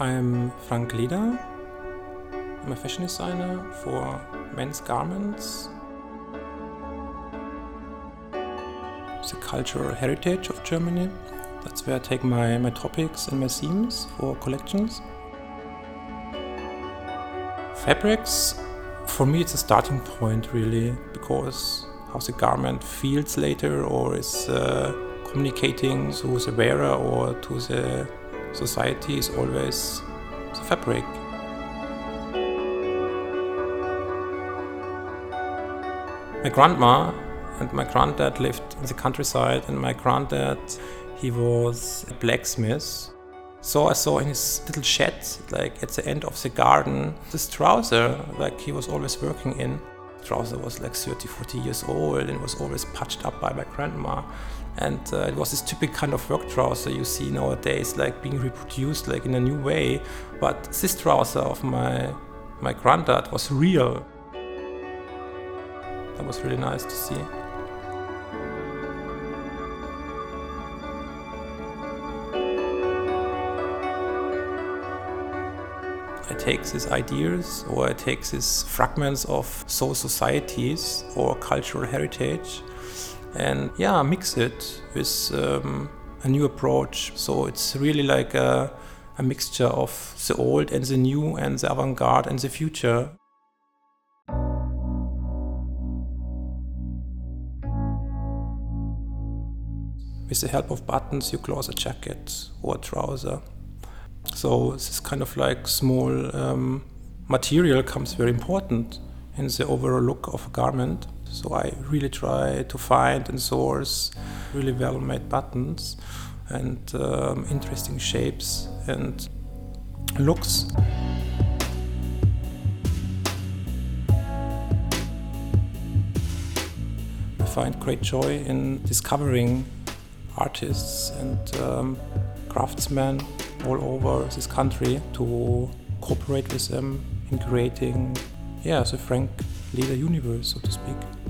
I'm Frank Leder. I'm a fashion designer for men's garments. The cultural heritage of Germany. That's where I take my, my topics and my themes for collections. Fabrics, for me, it's a starting point really, because how the garment feels later or is uh, communicating to the wearer or to the society is always the fabric. My grandma and my granddad lived in the countryside, and my granddad he was a blacksmith. So I saw in his little shed, like at the end of the garden, this trouser, like he was always working in. The trouser was like 30, 40 years old and was always patched up by my grandma. And uh, it was this typical kind of work trouser you see nowadays, like being reproduced like in a new way. But this trouser of my my granddad was real. That was really nice to see. I take these ideas or I take these fragments of soul societies or cultural heritage and yeah, mix it with um, a new approach. So it's really like a, a mixture of the old and the new and the avant garde and the future. With the help of buttons, you close a jacket or a trouser. So this kind of like small um, material comes very important in the overall look of a garment. So I really try to find and source really well made buttons and um, interesting shapes and looks. I find great joy in discovering artists and um, craftsmen all over this country to cooperate with them in creating, yeah, the Frank Leder universe, so to speak.